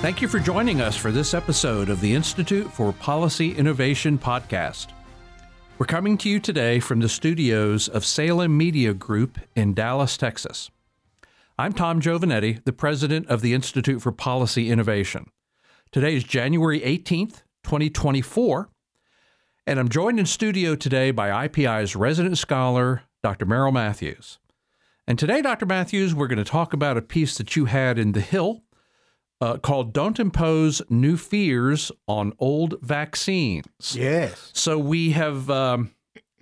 Thank you for joining us for this episode of the Institute for Policy Innovation podcast. We're coming to you today from the studios of Salem Media Group in Dallas, Texas. I'm Tom Giovanetti, the president of the Institute for Policy Innovation. Today is January 18th, 2024, and I'm joined in studio today by IPI's resident scholar, Dr. Merrill Matthews. And today, Dr. Matthews, we're going to talk about a piece that you had in The Hill uh, called "Don't Impose New Fears on Old Vaccines." Yes. So we have um,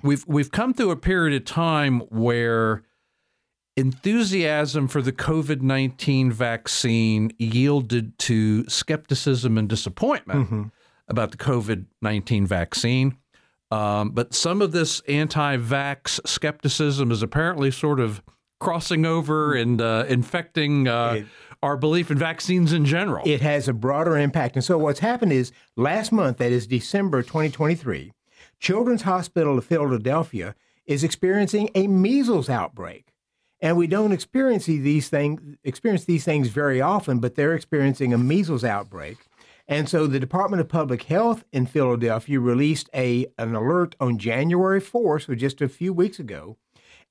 we've we've come through a period of time where enthusiasm for the COVID nineteen vaccine yielded to skepticism and disappointment Mm-hmm. about the COVID nineteen vaccine. Um, but some of this anti-vax skepticism is apparently sort of crossing over and uh, infecting uh, our belief in vaccines in general. It has a broader impact. And so what's happened is last month, that is December 2023, Children's Hospital of Philadelphia is experiencing a measles outbreak. And we don't experience these things experience these things very often, but they're experiencing a measles outbreak. And so the Department of Public Health in Philadelphia released a an alert on January 4th, so just a few weeks ago,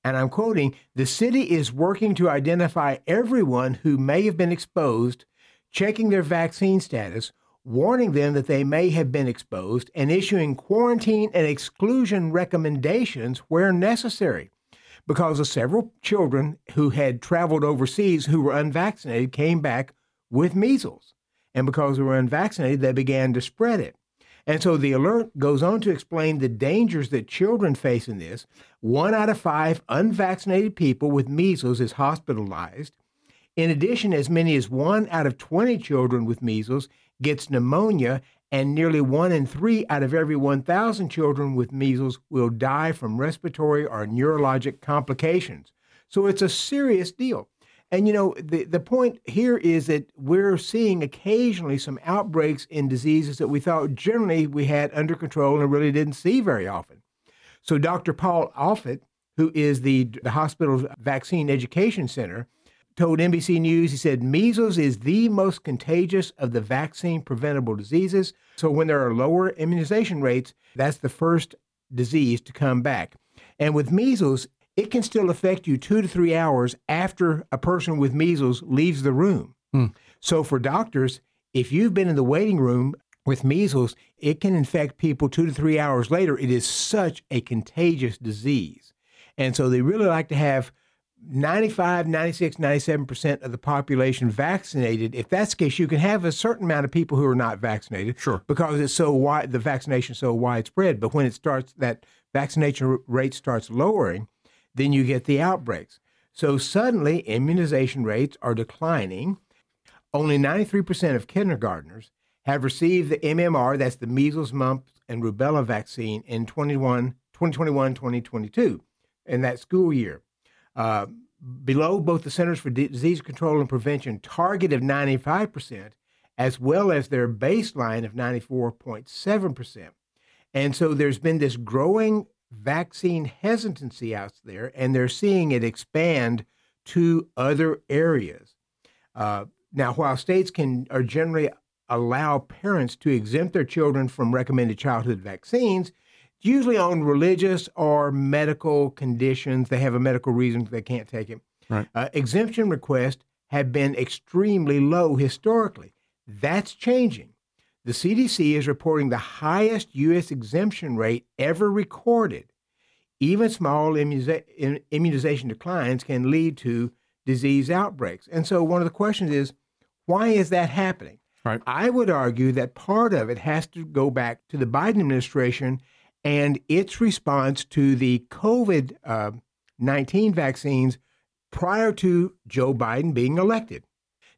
and I'm quoting, the city is working to identify everyone who may have been exposed, checking their vaccine status, warning them that they may have been exposed, and issuing quarantine and exclusion recommendations where necessary. Because of several children who had traveled overseas who were unvaccinated came back with measles. And because they were unvaccinated, they began to spread it. And so the alert goes on to explain the dangers that children face in this. One out of five unvaccinated people with measles is hospitalized. In addition, as many as one out of 20 children with measles gets pneumonia, and nearly one in three out of every 1,000 children with measles will die from respiratory or neurologic complications. So it's a serious deal. And you know, the, the point here is that we're seeing occasionally some outbreaks in diseases that we thought generally we had under control and really didn't see very often. So Dr. Paul Offit, who is the, the hospital's vaccine education center, told NBC News, he said, measles is the most contagious of the vaccine preventable diseases. So when there are lower immunization rates, that's the first disease to come back. And with measles, it can still affect you two to three hours after a person with measles leaves the room. Hmm. So for doctors, if you've been in the waiting room with measles, it can infect people two to three hours later. It is such a contagious disease. And so they really like to have 95, 96, 97% of the population vaccinated. If that's the case, you can have a certain amount of people who are not vaccinated. Sure. Because it's so wide, the vaccination is so widespread. But when it starts, that vaccination rate starts lowering, then you get the outbreaks. So suddenly, immunization rates are declining. Only 93% of kindergartners have received the MMR, that's the measles, mumps, and rubella vaccine in 21, 2021 2022, in that school year. Uh, below both the Centers for Disease Control and Prevention target of 95%, as well as their baseline of 94.7%. And so there's been this growing vaccine hesitancy out there, and they're seeing it expand to other areas. Uh, now, while states can are generally allow parents to exempt their children from recommended childhood vaccines, usually on religious or medical conditions, they have a medical reason they can't take it. Right. Uh, exemption requests have been extremely low historically. That's changing. The CDC is reporting the highest U.S. exemption rate ever recorded. Even small immuniza- immunization declines can lead to disease outbreaks. And so, one of the questions is why is that happening? Right. I would argue that part of it has to go back to the Biden administration and its response to the COVID uh, 19 vaccines prior to Joe Biden being elected.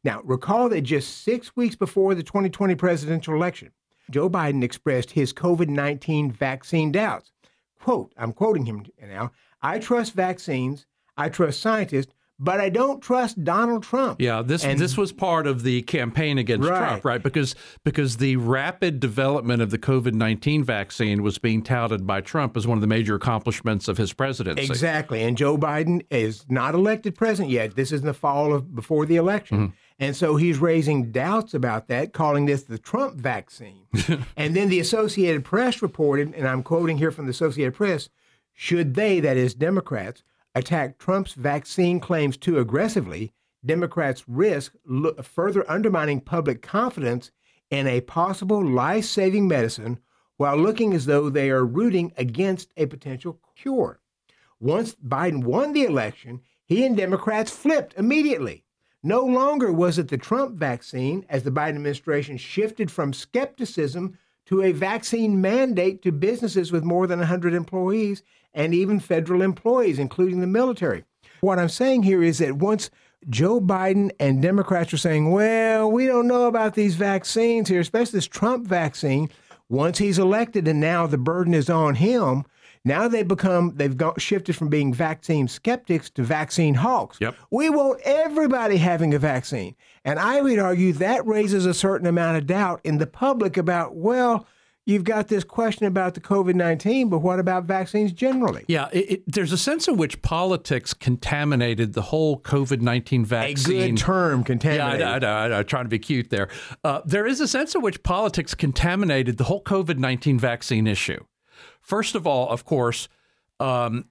Now, recall that just six weeks before the 2020 presidential election, Joe Biden expressed his COVID 19 vaccine doubts. Quote, I'm quoting him now I trust vaccines, I trust scientists, but I don't trust Donald Trump. Yeah, this And- this was part of the campaign against Right. Trump, right? Because because the rapid development of the COVID nineteen vaccine was being touted by Trump as one of the major accomplishments of his presidency. Exactly. And Joe Biden is not elected president yet. This is in the fall of before the election. Mm-hmm. And so he's raising doubts about that, calling this the Trump vaccine. and then the Associated Press reported, and I'm quoting here from the Associated Press should they, that is, Democrats, attack Trump's vaccine claims too aggressively, Democrats risk further undermining public confidence in a possible life saving medicine while looking as though they are rooting against a potential cure. Once Biden won the election, he and Democrats flipped immediately. No longer was it the Trump vaccine, as the Biden administration shifted from skepticism to a vaccine mandate to businesses with more than 100 employees and even federal employees, including the military. What I'm saying here is that once Joe Biden and Democrats are saying, well, we don't know about these vaccines here, especially this Trump vaccine, once he's elected and now the burden is on him, now they've become they've shifted from being vaccine skeptics to vaccine hawks. Yep. We want everybody having a vaccine. And I would argue that raises a certain amount of doubt in the public about, well, you've got this question about the COVID 19, but what about vaccines generally? Yeah, it, it, there's a sense in which politics contaminated the whole COVID 19 vaccine. A good term, contaminated. Yeah, I know, I know, I'm trying to be cute there. Uh, there is a sense in which politics contaminated the whole COVID 19 vaccine issue. First of all, of course, um,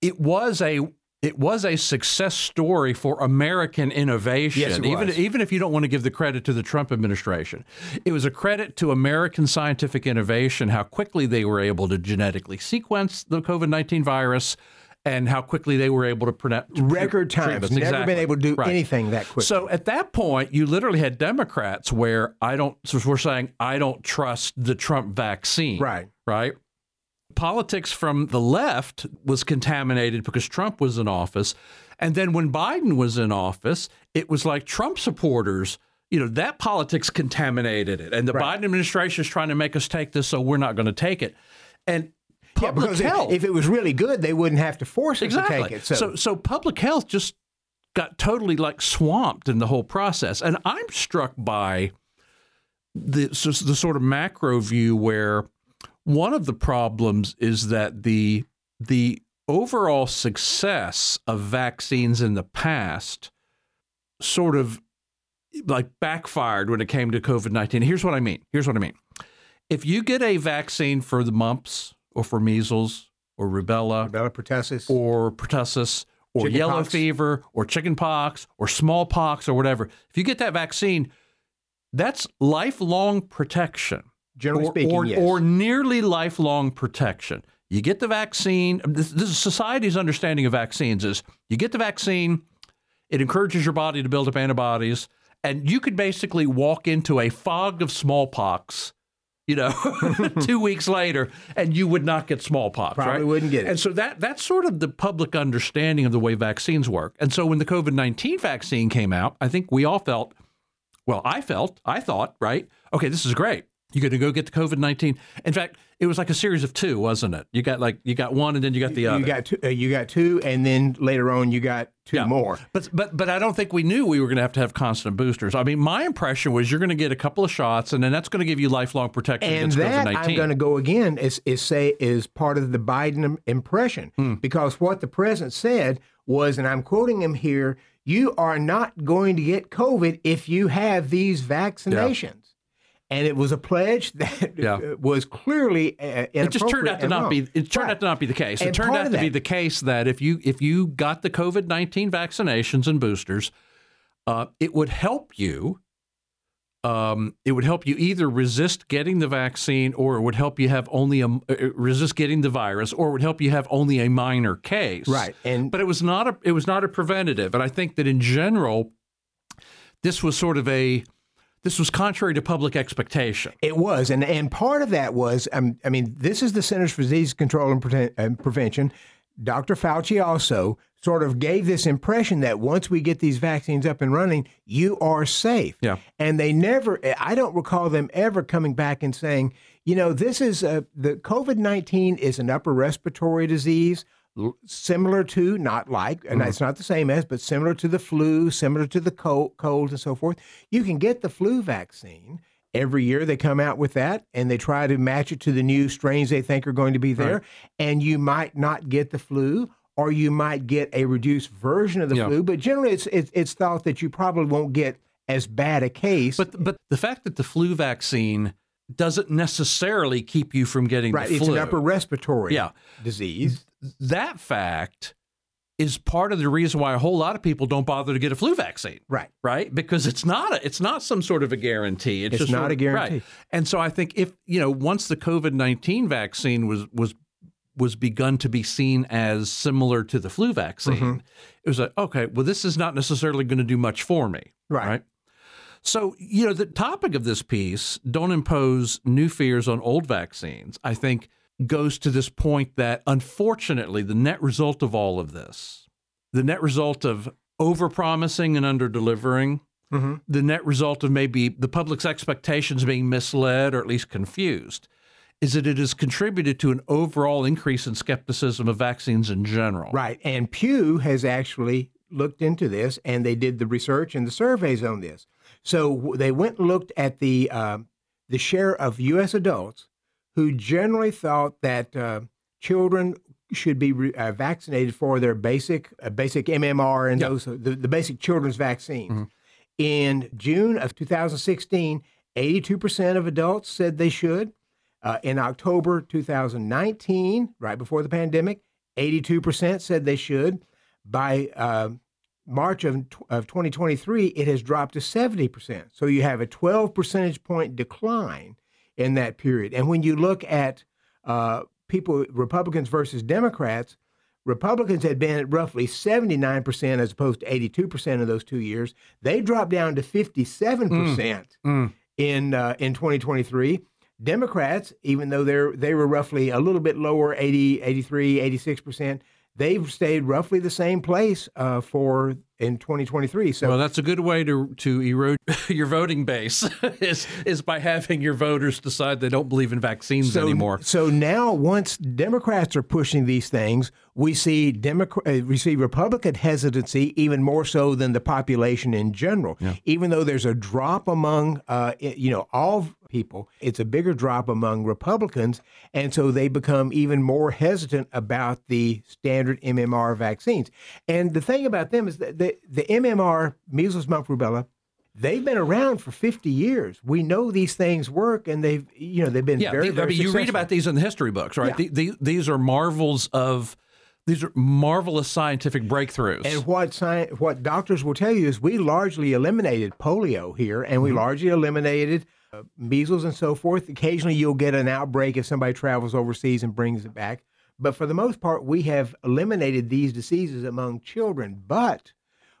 it was a it was a success story for American innovation. Yes, even even if you don't want to give the credit to the Trump administration, it was a credit to American scientific innovation. How quickly they were able to genetically sequence the COVID nineteen virus. And how quickly they were able to prevent record times. Never exactly. been able to do right. anything that quickly. So at that point, you literally had Democrats where I don't. So we're saying I don't trust the Trump vaccine. Right. Right politics from the left was contaminated because Trump was in office. And then when Biden was in office, it was like Trump supporters, you know, that politics contaminated it. And the right. Biden administration is trying to make us take this, so we're not going to take it. And public yeah, because health, if, if, it was really good, they wouldn't have to force us exactly. to take it. So. so, so public health just got totally like swamped in the whole process. And I'm struck by the, the sort of macro view where one of the problems is that the the overall success of vaccines in the past sort of like backfired when it came to COVID 19. Here's what I mean. Here's what I mean. If you get a vaccine for the mumps or for measles or rubella, rubella pertussis, or pertussis, or chicken yellow pox. fever, or chickenpox, or smallpox, or whatever, if you get that vaccine, that's lifelong protection generally or, speaking, or, yes. or nearly lifelong protection. You get the vaccine. This, this is society's understanding of vaccines is you get the vaccine, it encourages your body to build up antibodies, and you could basically walk into a fog of smallpox you know, two weeks later, and you would not get smallpox. Probably right? wouldn't get it. And so that that's sort of the public understanding of the way vaccines work. And so when the COVID nineteen vaccine came out, I think we all felt, well, I felt, I thought, right? Okay, this is great. You're going to go get the COVID nineteen. In fact, it was like a series of two, wasn't it? You got like you got one, and then you got the you other. You got two. Uh, you got two, and then later on you got two yeah. more. But but but I don't think we knew we were going to have to have constant boosters. I mean, my impression was you're going to get a couple of shots, and then that's going to give you lifelong protection and against that COVID-19. I'm going to go again is is say is part of the Biden impression hmm. because what the president said was, and I'm quoting him here: "You are not going to get COVID if you have these vaccinations." Yeah and it was a pledge that yeah. was clearly uh, it just turned out to not be it turned right. out to not be the case. And it turned out to that, be the case that if you if you got the COVID nineteen vaccinations and boosters, uh, it would help you. Um, it would help you either resist getting the vaccine, or it would help you have only a uh, resist getting the virus, or it would help you have only a minor case. Right, and but it was not a it was not a preventative, and I think that in general, this was sort of a this was contrary to public expectation. It was, and and part of that was, um, I mean, this is the Centers for Disease Control and, Pre- and Prevention. Dr. Fauci also sort of gave this impression that once we get these vaccines up and running, you are safe. Yeah. And they never, I don't recall them ever coming back and saying, you know, this is a, the COVID 19 is an upper respiratory disease similar to, not like, and mm-hmm. it's not the same as, but similar to the flu, similar to the cold, cold and so forth. You can get the flu vaccine. Every year they come out with that and they try to match it to the new strains they think are going to be there. Right. And you might not get the flu or you might get a reduced version of the yeah. flu, but generally it's, it's, it's thought that you probably won't get as bad a case. But but the fact that the flu vaccine doesn't necessarily keep you from getting right, the it's flu. an upper respiratory Yeah. disease. That fact is part of the reason why a whole lot of people don't bother to get a flu vaccine. Right. Right? Because it's not a, it's not some sort of a guarantee. It's, It's just not sort a guarantee. Right. And so I think if you know once the COVID nineteen vaccine was was was begun to be seen as similar to the flu vaccine, Mm-hmm. it was like okay, well this is not necessarily going to do much for me. Right. So, you know, the topic of this piece, don't impose new fears on old vaccines, I think goes to this point that unfortunately, the net result of all of this, the net result of overpromising and underdelivering, Mm-hmm. the net result of maybe the public's expectations being misled or at least confused, is that it has contributed to an overall increase in skepticism of vaccines in general. Right. And Pew has actually looked into this and they did the research and the surveys on this. So they went and looked at the, um, the share of U.S. adults who generally thought that uh, children should be re- uh, vaccinated for their basic uh, basic MMR and Yeah. those the, the basic children's vaccines. In June of 2016, 82% of adults said they should. Uh, in October 2019, right before the pandemic, 82% said they should. By uh, March of, of 2023, it has dropped to 70%. So you have a 12 percentage point decline in that period. And when you look at uh, people, Republicans versus Democrats, Republicans had been at roughly 79% as opposed to 82% in those two years. They dropped down to 57% Mm. in uh, in 2023. Democrats, even though they're they were roughly a little bit lower, 80, 83, 86%, they've stayed roughly the same place uh, for in 2023. So Well, that's a good way to to erode your voting base is is by having your voters decide they don't believe in vaccines so, anymore. So now, once Democrats are pushing these things, we see Democrat, uh, we see Republican hesitancy even more so than the population in general. Even though there's a drop among, uh, you know, all people, it's a bigger drop among Republicans, and so they become even more hesitant about the standard MMR vaccines. And the thing about them is that the, the MMR, measles, mumps, rubella. They've been around for 50 years. We know these things work, and they've, you know, they've been Yeah, very, the- I very mean, you read about these in the history books, right? Yeah. The, the, these are marvels of these are marvelous scientific breakthroughs. And what science, what doctors will tell you is we largely eliminated polio here, and we Mm-hmm. largely eliminated measles and so forth. Occasionally, you'll get an outbreak if somebody travels overseas and brings it back. But for the most part, we have eliminated these diseases among children. But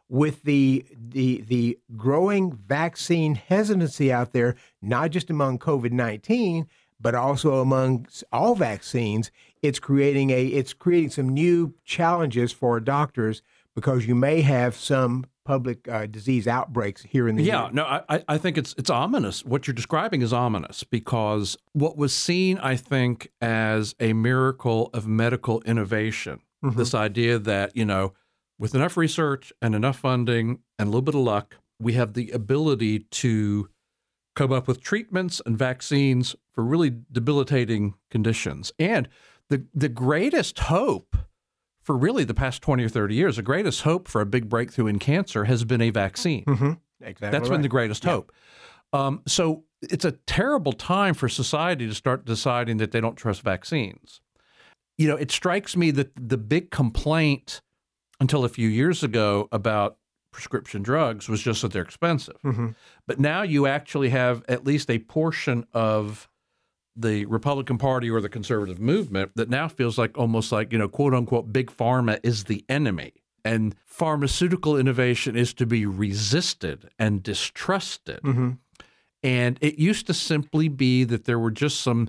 with the the the growing vaccine hesitancy out there, not just among COVID nineteen, but also among all vaccines, it's creating a it's creating some new challenges for doctors because you may have some public uh, disease outbreaks here in the Yeah, year. no, I, I- I think it's it's ominous. What you're describing is ominous because what was seen, I think, as a miracle of medical innovation, this idea that you know, with enough research and enough funding and a little bit of luck, we have the ability to come up with treatments and vaccines for really debilitating conditions. And the the greatest hope for really the past 20 or 30 years, the greatest hope for a big breakthrough in cancer has been a vaccine. Mm-hmm. Exactly. That's been the greatest hope. Um, so it's a terrible time for society to start deciding that they don't trust vaccines. You know, it strikes me that the big complaint until a few years ago about prescription drugs was just that they're expensive. Mhm. But now you actually have at least a portion of the Republican Party or the conservative movement that now feels like almost like, you know, quote unquote, big pharma is the enemy. And pharmaceutical innovation is to be resisted and distrusted. Mhm. And it used to simply be that there were just some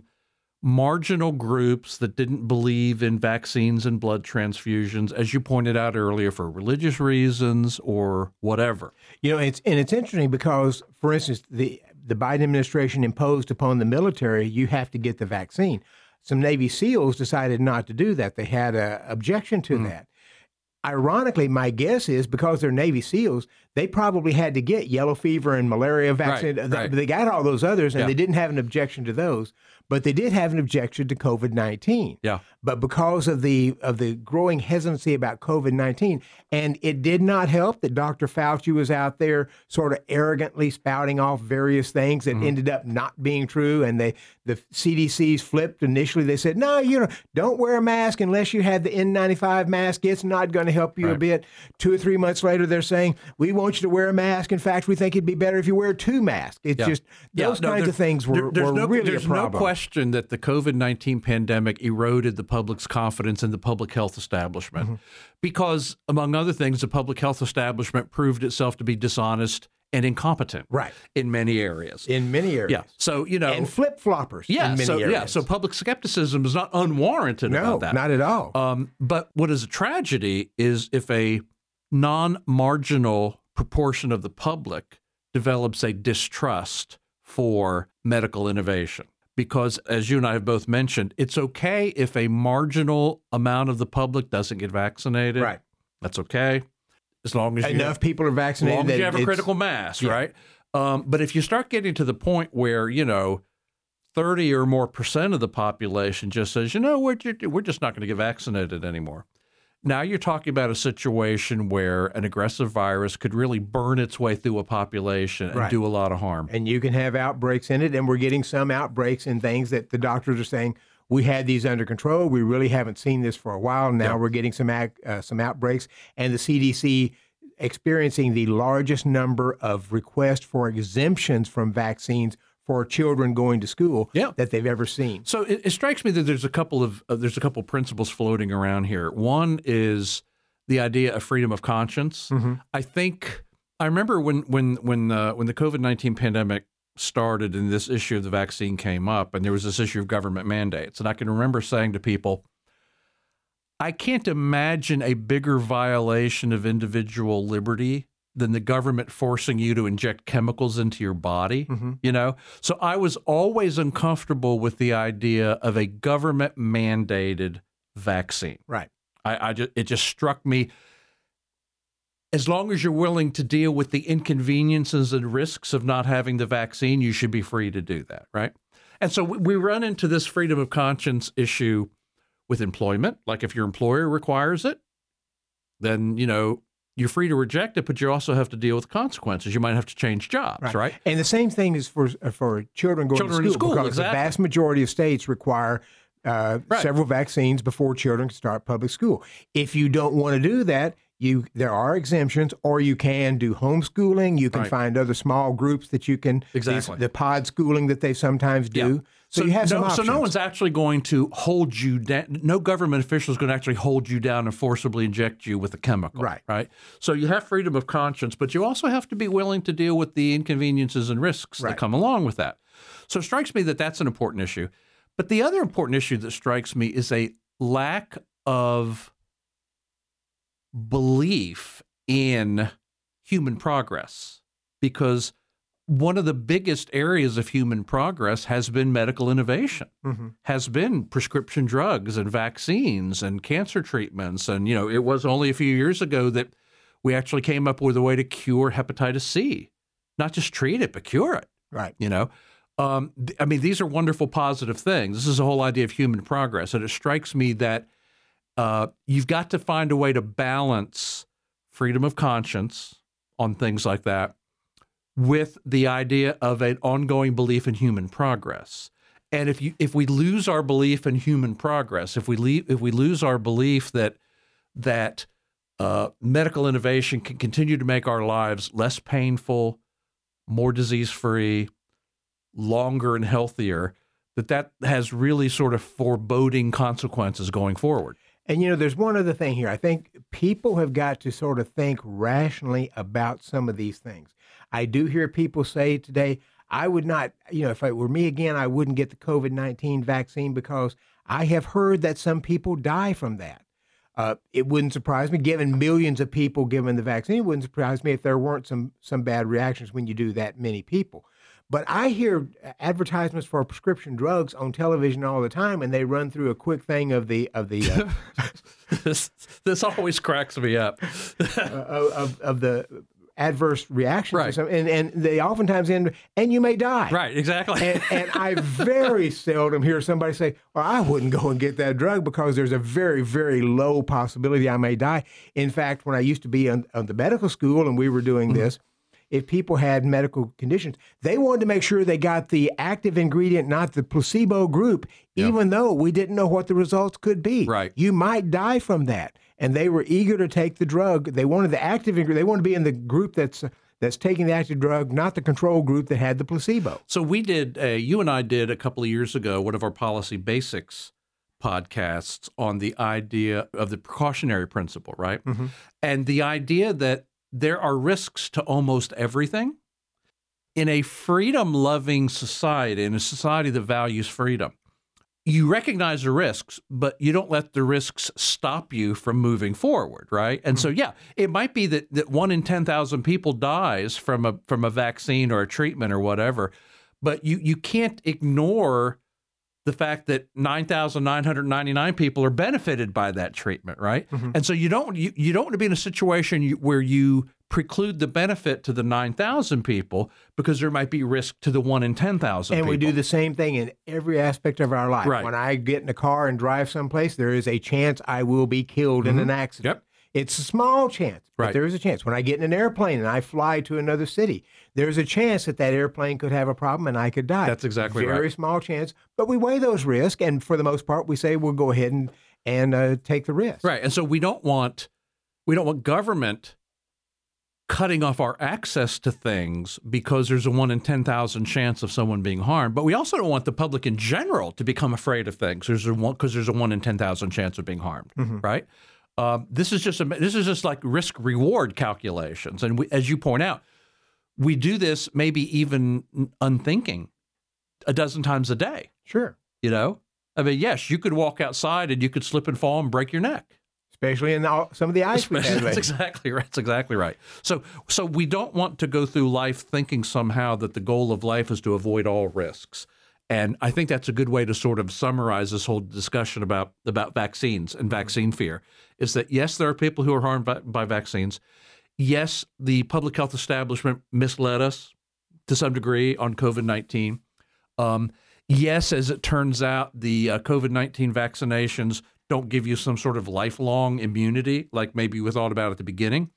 marginal groups that didn't believe in vaccines and blood transfusions, as you pointed out earlier, for religious reasons or whatever. You know, it's and it's interesting because, for instance, the the Biden administration imposed upon the military you have to get the vaccine. Some Navy SEALs decided not to do that. They had an objection to hmm. that. Ironically, my guess is because they're Navy SEALs, they probably had to get yellow fever and malaria vaccine. Right, They- right. They got all those others, and Yeah. they didn't have an objection to those, but they did have an objection to COVID nineteen. Yeah. but because of the of the growing hesitancy about COVID nineteen, and it did not help that Dr. Fauci was out there sort of arrogantly spouting off various things that mm-hmm. ended up not being true, and they the CDC's flipped initially. They said, no, you know, don't wear a mask unless you have the N95 mask. It's not going to help you right. a bit. Two or three months later, they're saying we want you to wear a mask. In fact, we think it'd be better if you wear two masks. It's yeah. just those yeah, no, kinds of things were, there, were no, really there's a problem. no question that the COVID nineteen pandemic eroded the public's confidence in the public health establishment, mm-hmm. because among other things, the public health establishment proved itself to be dishonest and incompetent, right? In many areas, in many areas, yeah. So you know, and flip floppers, yeah. so areas. yeah, so public skepticism is not unwarranted no, about that, not at all. Um, but what is a tragedy is if a non-marginal proportion of the public develops a distrust for medical innovation. Because, as you and I have both mentioned, it's okay if a marginal amount of the public doesn't get vaccinated. Right. That's okay as long as enough people are vaccinated. As long as you have a critical mass, yeah. right? Um, but if you start getting to the point where you know. 30 or more percent of the population just says, you know, we're, we're just not going to get vaccinated anymore. Now you're talking about a situation where an aggressive virus could really burn its way through a population and right. do a lot of harm. And you can have outbreaks in it, and we're getting some outbreaks in things that the doctors are saying we had these under control. We really haven't seen this for a while. Now we're getting some uh, some outbreaks, and the CDC experiencing the largest number of requests for exemptions from vaccines for children going to school yeah. that they've ever seen. So it, it, strikes me that there's a couple of uh, there's a couple principles floating around here. One is the idea of freedom of conscience. Mm-hmm. I think I remember when when when uh, when the COVID nineteen pandemic started and this issue of the vaccine came up, and there was this issue of government mandates. And I can remember saying to people, I can't imagine a bigger violation of individual liberty than the government forcing you to inject chemicals into your body, mm-hmm. you know? So I was always uncomfortable with the idea of a government mandated vaccine. Right. I, I just it just struck me as long as you're willing to deal with the inconveniences and risks of not having the vaccine, you should be free to do that, right? And so we run into this freedom of conscience issue with employment. Like if your employer requires it, then, you know, you're free to reject it, but you also have to deal with consequences. You might have to change jobs, right? right? And the same thing is for for children going children to school, school because exactly. the vast majority of states require uh, right. several vaccines before children can start public school. If you don't want to do that, you there are exemptions, or you can do homeschooling. You can right. find other small groups that you can exactly these, the pod schooling that they sometimes do. Yeah. So, so, you have no, so no one's actually going to hold you down. No government official is going to actually hold you down and forcibly inject you with a chemical. Right. Right. So you have freedom of conscience, but you also have to be willing to deal with the inconveniences and risks right. that come along with that. So it strikes me that that's an important issue. But the other important issue that strikes me is a lack of belief in human progress because one of the biggest areas of human progress has been medical innovation, mm-hmm. has been prescription drugs and vaccines and cancer treatments. And, you know, it was only a few years ago that we actually came up with a way to cure hepatitis C, not just treat it, but cure it. Right. You know, um, I mean, these are wonderful positive things. This is the whole idea of human progress. And it strikes me that uh, you've got to find a way to balance freedom of conscience on things like that with the idea of an ongoing belief in human progress. And if you if we lose our belief in human progress, if we leave, if we lose our belief that that uh, medical innovation can continue to make our lives less painful, more disease free, longer and healthier, that that has really sort of foreboding consequences going forward. And you know, there's one other thing here. I think people have got to sort of think rationally about some of these things. I do hear people say today, I would not, you know, if it were me again, I wouldn't get the COVID 19 vaccine because I have heard that some people die from that. Uh, it wouldn't surprise me, given millions of people given the vaccine, it wouldn't surprise me if there weren't some some bad reactions when you do that many people. But I hear advertisements for prescription drugs on television all the time, and they run through a quick thing of the of the uh, this this always cracks me up uh, of of the adverse reactions, Right. and and they oftentimes end, and you may die. Right, exactly. And, and I very seldom hear somebody say, "Well, I wouldn't go and get that drug because there's a very, very low possibility I may die." In fact, when I used to be on, on the medical school and we were doing Mm-hmm. this, if people had medical conditions, they wanted to make sure they got the active ingredient, not the placebo group, even though we didn't know what the results could be. Right. You might die from that. And they were eager to take the drug. They wanted the active ingredient. They wanted to be in the group that's that's taking the active drug, not the control group that had the placebo. So we did, uh, you and I did a couple of years ago, one of our policy basics podcasts on the idea of the precautionary principle, right? And the idea that there are risks to almost everything. In a freedom loving society, in a society that values freedom, you recognize the risks, but you don't let the risks stop you from moving forward, right? And so, mm-hmm. yeah, it might be that, that one in ten thousand people dies from a from a vaccine or a treatment or whatever, but you you can't ignore the fact that nine thousand nine hundred ninety nine people are benefited by that treatment, right? Mm-hmm. And so you don't you, you don't want to be in a situation you- where you preclude the benefit to the nine thousand people because there might be risk to the one in ten thousand. And we do the same thing in every aspect of our life. Right. When I get in a car and drive someplace, there is a chance I will be killed in an mm-hmm. accident. Yep. It's a small chance, but Right. there is a chance. When I get in an airplane and I fly to another city, there's a chance that that airplane could have a problem and I could die. That's exactly Very right. Very small chance, but we weigh those risks, and for the most part, we say we'll go ahead and and uh, take the risk. Right. And so we don't want we don't want government cutting off our access to things because there's a one in 10,000 chance of someone being harmed. But we also don't want the public in general to become afraid of things. There's a one because there's a one in 10,000 chance of being harmed, right? Um, this is just a, this is just like risk reward calculations, and we, as you point out, we do this maybe even unthinking a dozen times a day. Sure. You know, I mean, yes, you could walk outside and you could slip and fall and break your neck. Especially in all, some of the ice had That's exactly right. That's exactly right. So, so we don't want to go through life thinking somehow that the goal of life is to avoid all risks. And I think that's a good way to sort of summarize this whole discussion about about vaccines and vaccine fear. Is that yes, there are people who are harmed by, by vaccines. Yes, the public health establishment misled us to some degree on COVID nineteen. Um, yes, as it turns out, the uh, COVID 19 vaccinations don't give you some sort of lifelong immunity like maybe we thought about at the beginning.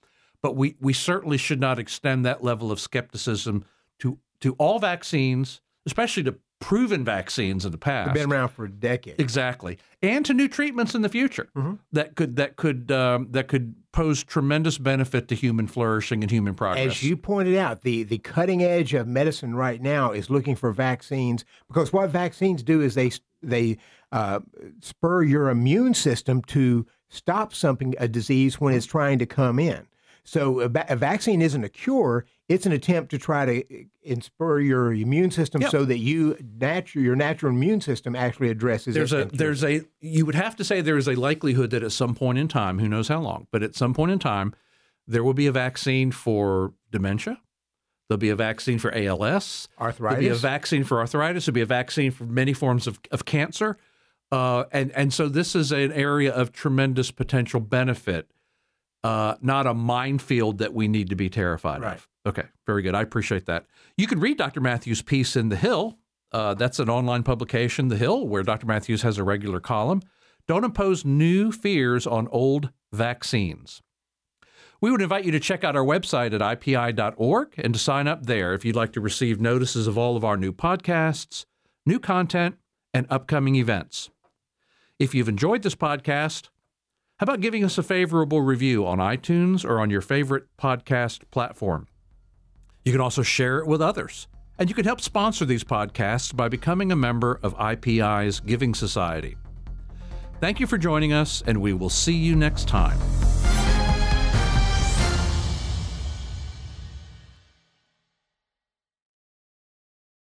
But we, we certainly should not extend that level of skepticism to, to all vaccines, especially to proven vaccines in the past. They've Been around for decades. Exactly, and to new treatments in the future that could that could um, that could pose tremendous benefit to human flourishing and human progress. As you pointed out, the, the cutting edge of medicine right now is looking for vaccines because what vaccines do is they they uh, spur your immune system to stop something a disease when it's trying to come in. So a, va- a vaccine isn't a cure; it's an attempt to try to inspire your immune system Yep. so that you natural your natural immune system actually addresses there's it. a there's a you would have to say there is a likelihood that at some point in time, who knows how long, but at some point in time, there will be a vaccine for dementia. There'll be a vaccine for ALS. Arthritis. There'll be a vaccine for arthritis. There'll be a vaccine for many forms of, of cancer. Uh, and, and so this is an area of tremendous potential benefit, uh, not a minefield that we need to be terrified Right. of. Okay, very good. I appreciate that. You can read Dr. Matthews' piece in The Hill. Uh, that's an online publication, The Hill, where Dr. Matthews has a regular column. Don't impose new fears on old vaccines. We would invite you to check out our website at ipi.org and to sign up there if you'd like to receive notices of all of our new podcasts, new content, and upcoming events. If you've enjoyed this podcast, how about giving us a favorable review on iTunes or on your favorite podcast platform? You can also share it with others. And you can help sponsor these podcasts by becoming a member of IPI's Giving Society. Thank you for joining us, and we will see you next time.